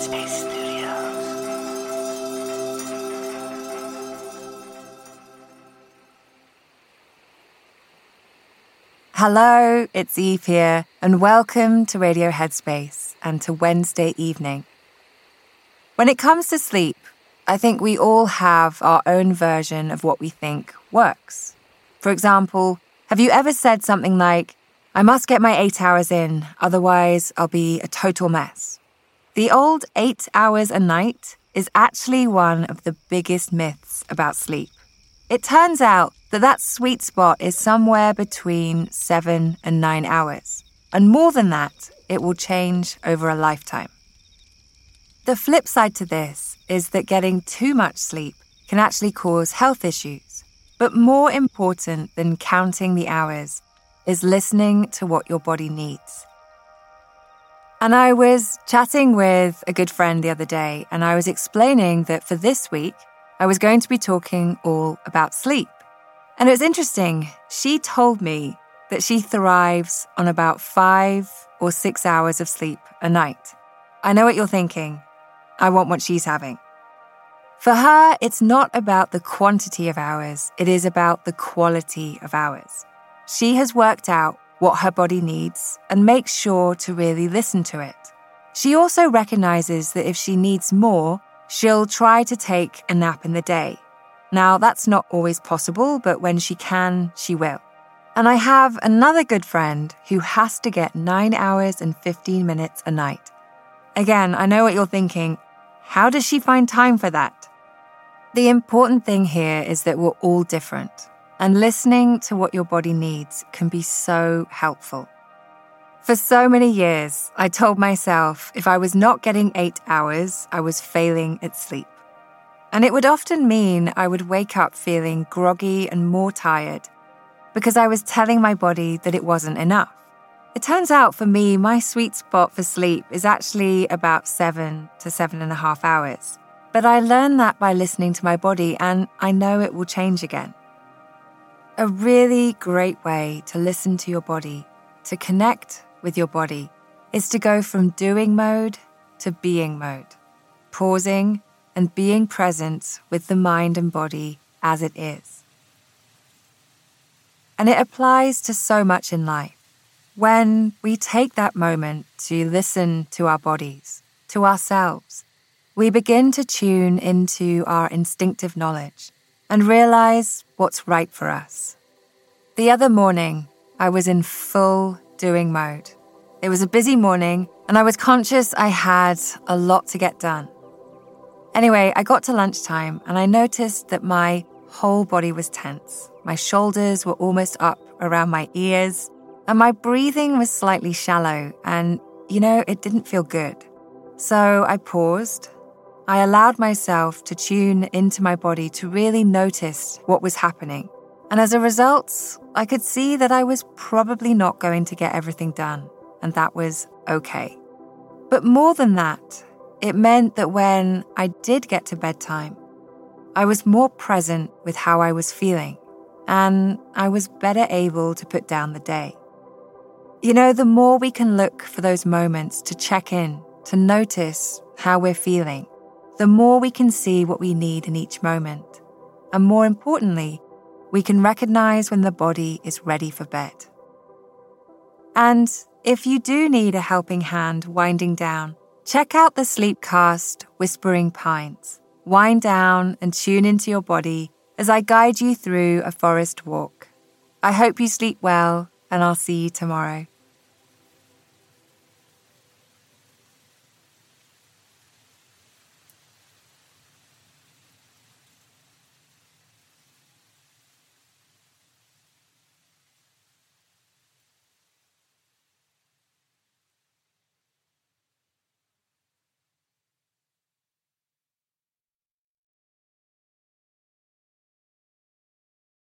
Studios. Hello, it's Eve here, and welcome to Radio Headspace and to Wednesday evening. When it comes to sleep, I think we all have our own version of what we think works. For example, have you ever said something like, I must get my eight hours in, otherwise, I'll be a total mess? The old eight hours a night is actually one of the biggest myths about sleep. It turns out that that sweet spot is somewhere between seven and nine hours. And more than that, it will change over a lifetime. The flip side to this is that getting too much sleep can actually cause health issues. But more important than counting the hours is listening to what your body needs. And I was chatting with a good friend the other day, and I was explaining that for this week, I was going to be talking all about sleep. And it was interesting. She told me that she thrives on about five or six hours of sleep a night. I know what you're thinking. I want what she's having. For her, it's not about the quantity of hours, it is about the quality of hours. She has worked out what her body needs and makes sure to really listen to it. She also recognizes that if she needs more, she'll try to take a nap in the day. Now, that's not always possible, but when she can, she will. And I have another good friend who has to get 9 hours and 15 minutes a night. Again, I know what you're thinking. How does she find time for that? The important thing here is that we're all different. And listening to what your body needs can be so helpful. For so many years, I told myself if I was not getting eight hours, I was failing at sleep. And it would often mean I would wake up feeling groggy and more tired because I was telling my body that it wasn't enough. It turns out for me, my sweet spot for sleep is actually about seven to seven and a half hours. But I learned that by listening to my body, and I know it will change again. A really great way to listen to your body, to connect with your body, is to go from doing mode to being mode, pausing and being present with the mind and body as it is. And it applies to so much in life. When we take that moment to listen to our bodies, to ourselves, we begin to tune into our instinctive knowledge and realize what's right for us. The other morning, I was in full doing mode. It was a busy morning, and I was conscious I had a lot to get done. Anyway, I got to lunchtime and I noticed that my whole body was tense. My shoulders were almost up around my ears, and my breathing was slightly shallow, and you know, it didn't feel good. So I paused I allowed myself to tune into my body to really notice what was happening. And as a result, I could see that I was probably not going to get everything done, and that was okay. But more than that, it meant that when I did get to bedtime, I was more present with how I was feeling, and I was better able to put down the day. You know, the more we can look for those moments to check in, to notice how we're feeling, the more we can see what we need in each moment. And more importantly, we can recognize when the body is ready for bed. And if you do need a helping hand winding down, check out the Sleepcast Whispering Pines. Wind down and tune into your body as I guide you through a forest walk. I hope you sleep well, and I'll see you tomorrow.